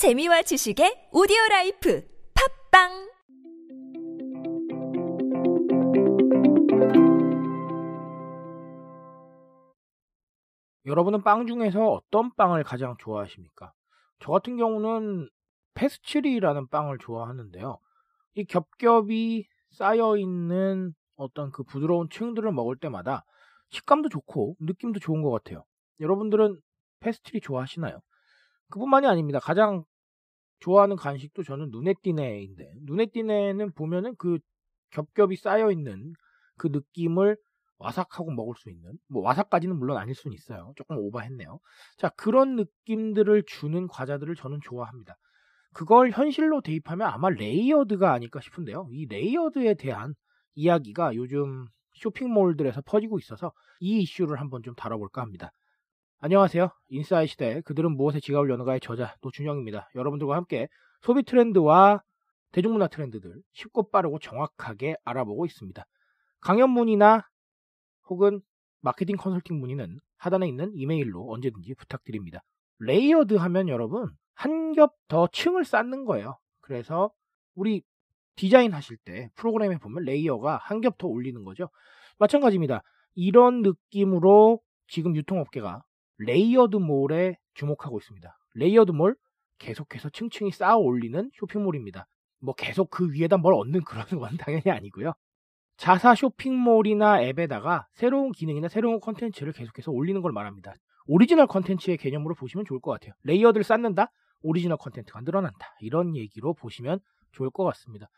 재미와 지식의 오디오 라이프 팟빵 여러분은 빵 중에서 어떤 빵을 가장 좋아하십니까? 저 같은 경우는 페스츄리라는 빵을 좋아하는데요. 이 겹겹이 쌓여 있는 어떤 그 부드러운 층들을 먹을 때마다 식감도 좋고 느낌도 좋은 것 같아요. 여러분들은 페스츄리 좋아하시나요? 그뿐만이 아닙니다. 가장 좋아하는 간식도 저는 누네띠네인데 누네띠네는 보면은 그 겹겹이 쌓여 있는 그 느낌을 와삭하고 먹을 수 있는 뭐 와삭까지는 물론 아닐 수는 있어요. 조금 오버했네요. 자 그런 느낌들을 주는 과자들을 저는 좋아합니다. 그걸 현실로 대입하면 아마 layered가 아닐까 싶은데요. 이 layered에 대한 이야기가 요즘 쇼핑몰들에서 퍼지고 있어서 이 이슈를 한번 좀 다뤄볼까 합니다. 안녕하세요. 인싸의 시대 그들은 무엇에 지갑을 여는가의 저자 노준영입니다. 여러분들과 함께 소비 트렌드와 대중문화 트렌드들 쉽고 빠르고 정확하게 알아보고 있습니다. 강연 문의나 혹은 마케팅 컨설팅 문의는 하단에 있는 이메일로 언제든지 부탁드립니다. layered 하면 여러분 한 겹 더 층을 쌓는 거예요. 그래서 우리 디자인 하실 때 프로그램에 보면 layer가 한 겹 더 올리는 거죠. 마찬가지입니다. 이런 느낌으로 지금 유통업계가 layered mall에 주목하고 있습니다. layered mall 계속해서 층층이 쌓아 올리는 쇼핑몰입니다. 뭐 계속 그 위에다 뭘 얹는 그런 건 당연히 아니고요. 자사 쇼핑몰이나 앱에다가 새로운 기능이나 새로운 컨텐츠를 계속해서 올리는 걸 말합니다. 오리지널 컨텐츠의 개념으로 보시면 좋을 것 같아요. layered를 쌓는다? 오리지널 컨텐츠가 늘어난다. 이런 얘기로 보시면 좋을 것 같습니다.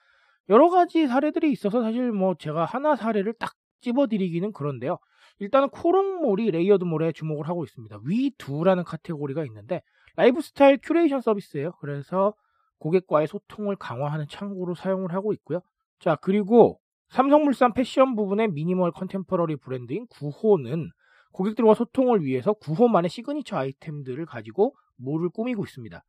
여러 가지 사례들이 있어서 사실 뭐 제가 하나 사례를 딱 집어드리기는 그런데요. 일단은 코롱몰이 layered mall에 주목을 하고 있습니다. 위두라는 카테고리가 있는데 라이프스타일 큐레이션 서비스예요. 그래서 고객과의 소통을 강화하는 창구로 사용을 하고 있고요. 자 그리고 삼성물산 패션 부문의 minimal contemporary 브랜드인 구호는 고객들과 소통을 위해서 구호만의 시그니처 아이템들을 가지고 몰을 꾸미고 있습니다.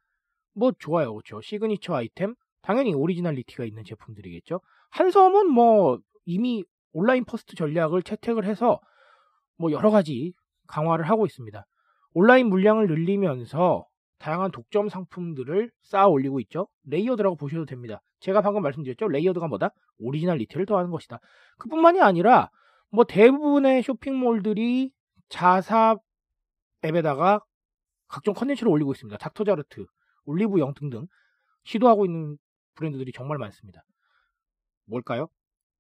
뭐 좋아요, 그렇죠? 시그니처 아이템 당연히 originality가 있는 제품들이겠죠. 한섬은 뭐 이미 online first 전략을 채택을 해서 뭐 여러 가지 강화를 하고 있습니다. 온라인 물량을 늘리면서 다양한 독점 상품들을 쌓아 올리고 있죠. layered라고 보셔도 됩니다. 제가 방금 말씀드렸죠. layered가 뭐다? originality를 더하는 것이다. 그뿐만이 아니라 뭐 대부분의 쇼핑몰들이 자사 앱에다가 각종 컨텐츠를 올리고 있습니다. 닥터자르트, 올리브 영 등등 시도하고 있는 브랜드들이 정말 많습니다. 뭘까요?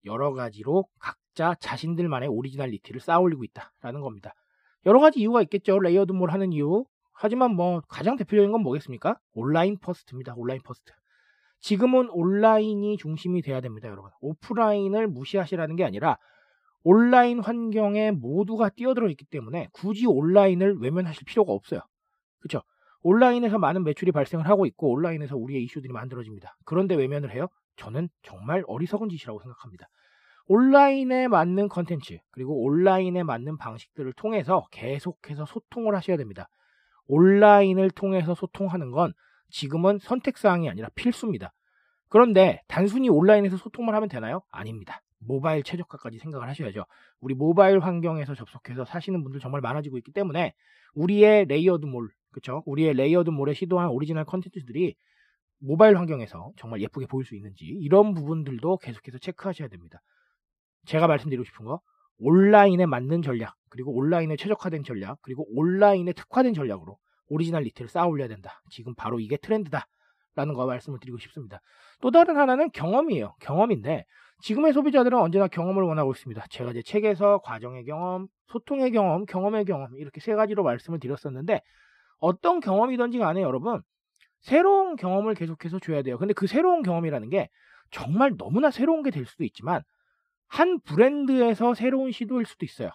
여러 가지로 각 자 자신들만의 originality를 쌓아 올리고 있다라는 겁니다. 여러 가지 이유가 있겠죠. layered mall 하는 이유. 하지만 뭐 가장 대표적인 건 뭐겠습니까? online first입니다. online first. 지금은 온라인이 중심이 돼야 됩니다, 여러분. 오프라인을 무시하시라는 게 아니라 온라인 환경에 모두가 뛰어들어 있기 때문에 굳이 온라인을 외면하실 필요가 없어요. 그렇죠? 온라인에서 많은 매출이 발생을 하고 있고 온라인에서 우리의 이슈들이 만들어집니다. 그런데 외면을 해요? 저는 정말 어리석은 짓이라고 생각합니다. 온라인에 맞는 컨텐츠 그리고 온라인에 맞는 방식들을 통해서 계속해서 소통을 하셔야 됩니다. 온라인을 통해서 소통하는 건 지금은 선택사항이 아니라 필수입니다. 그런데 단순히 온라인에서 소통만 하면 되나요? 아닙니다. 모바일 최적화까지 생각을 하셔야죠. 우리 모바일 환경에서 접속해서 사시는 분들 정말 많아지고 있기 때문에 우리의 layered mall, 그쵸? 우리의 layered mall에 시도한 오리지널 컨텐츠들이 모바일 환경에서 정말 예쁘게 보일 수 있는지 이런 부분들도 계속해서 체크하셔야 됩니다. 제가 말씀드리고 싶은 거 온라인에 맞는 전략 그리고 온라인에 최적화된 전략 그리고 온라인에 특화된 전략으로 originality를 쌓아 올려야 된다. 지금 바로 이게 트렌드다. 라는 거 말씀을 드리고 싶습니다. 또 다른 하나는 경험이에요. 경험인데 지금의 소비자들은 언제나 경험을 원하고 있습니다. 제가 제 책에서 과정의 경험, 소통의 경험, 경험의 경험 이렇게 세 가지로 말씀을 드렸었는데 어떤 경험이든지 간에 여러분 새로운 경험을 계속해서 줘야 돼요. 근데 그 새로운 경험이라는 게 정말 너무나 새로운 게 될 수도 있지만 한 브랜드에서 새로운 시도일 수도 있어요.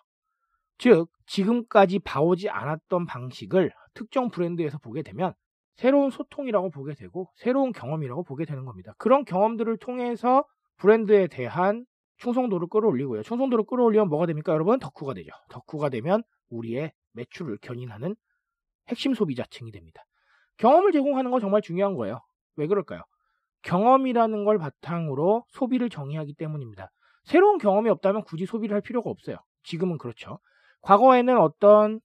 즉, 지금까지 봐오지 않았던 방식을 특정 브랜드에서 보게 되면 새로운 소통이라고 보게 되고 새로운 경험이라고 보게 되는 겁니다. 그런 경험들을 통해서 브랜드에 대한 충성도를 끌어올리고요. 충성도를 끌어올리면 뭐가 됩니까, 여러분? 덕후가 되죠. 덕후가 되면 우리의 매출을 견인하는 핵심 소비자층이 됩니다. 경험을 제공하는 건 정말 중요한 거예요. 왜 그럴까요? 경험이라는 걸 바탕으로 소비를 정의하기 때문입니다. 새로운 경험이 없다면 굳이 소비를 할 필요가 없어요. 지금은 그렇죠. 과거에는 어떤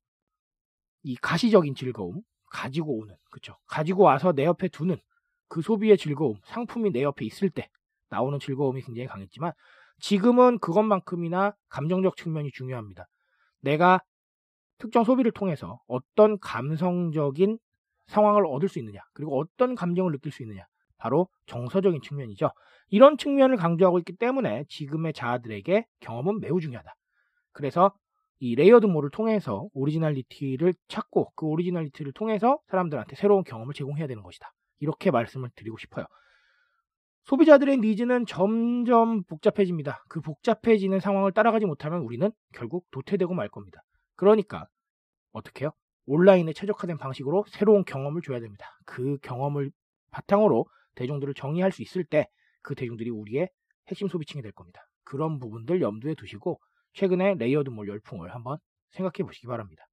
이 가시적인 즐거움, 가지고 오는, 그쵸. 가지고 와서 내 옆에 두는 그 소비의 즐거움, 상품이 내 옆에 있을 때 나오는 즐거움이 굉장히 강했지만 지금은 그것만큼이나 감정적 측면이 중요합니다. 내가 특정 소비를 통해서 어떤 감성적인 상황을 얻을 수 있느냐, 그리고 어떤 감정을 느낄 수 있느냐, 바로 정서적인 측면이죠. 이런 측면을 강조하고 있기 때문에 지금의 자아들에게 경험은 매우 중요하다. 그래서 이 layered mall을 통해서 originality를 찾고 그 originality를 통해서 사람들한테 새로운 경험을 제공해야 되는 것이다. 이렇게 말씀을 드리고 싶어요. 소비자들의 needs는 점점 복잡해집니다. 그 복잡해지는 상황을 따라가지 못하면 우리는 결국 도태되고 말 겁니다. 그러니까 어떻게 해요? 온라인에 최적화된 방식으로 새로운 경험을 줘야 됩니다. 그 경험을 바탕으로 대중들을 정의할 수 있을 때 그 대중들이 우리의 핵심 소비층이 될 겁니다. 그런 부분들 염두에 두시고 최근에 layered mall 열풍을 한번 생각해 보시기 바랍니다.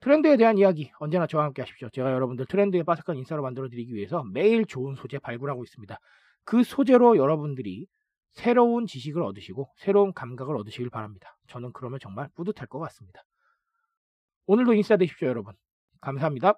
트렌드에 대한 이야기 언제나 저와 함께 하십시오. 제가 여러분들 트렌드에 빠삭한 인싸로 만들어 드리기 위해서 매일 좋은 소재 발굴하고 있습니다. 그 소재로 여러분들이 새로운 지식을 얻으시고 새로운 감각을 얻으시길 바랍니다. 저는 그러면 정말 뿌듯할 것 같습니다. 오늘도 인싸 되십시오, 여러분. 감사합니다.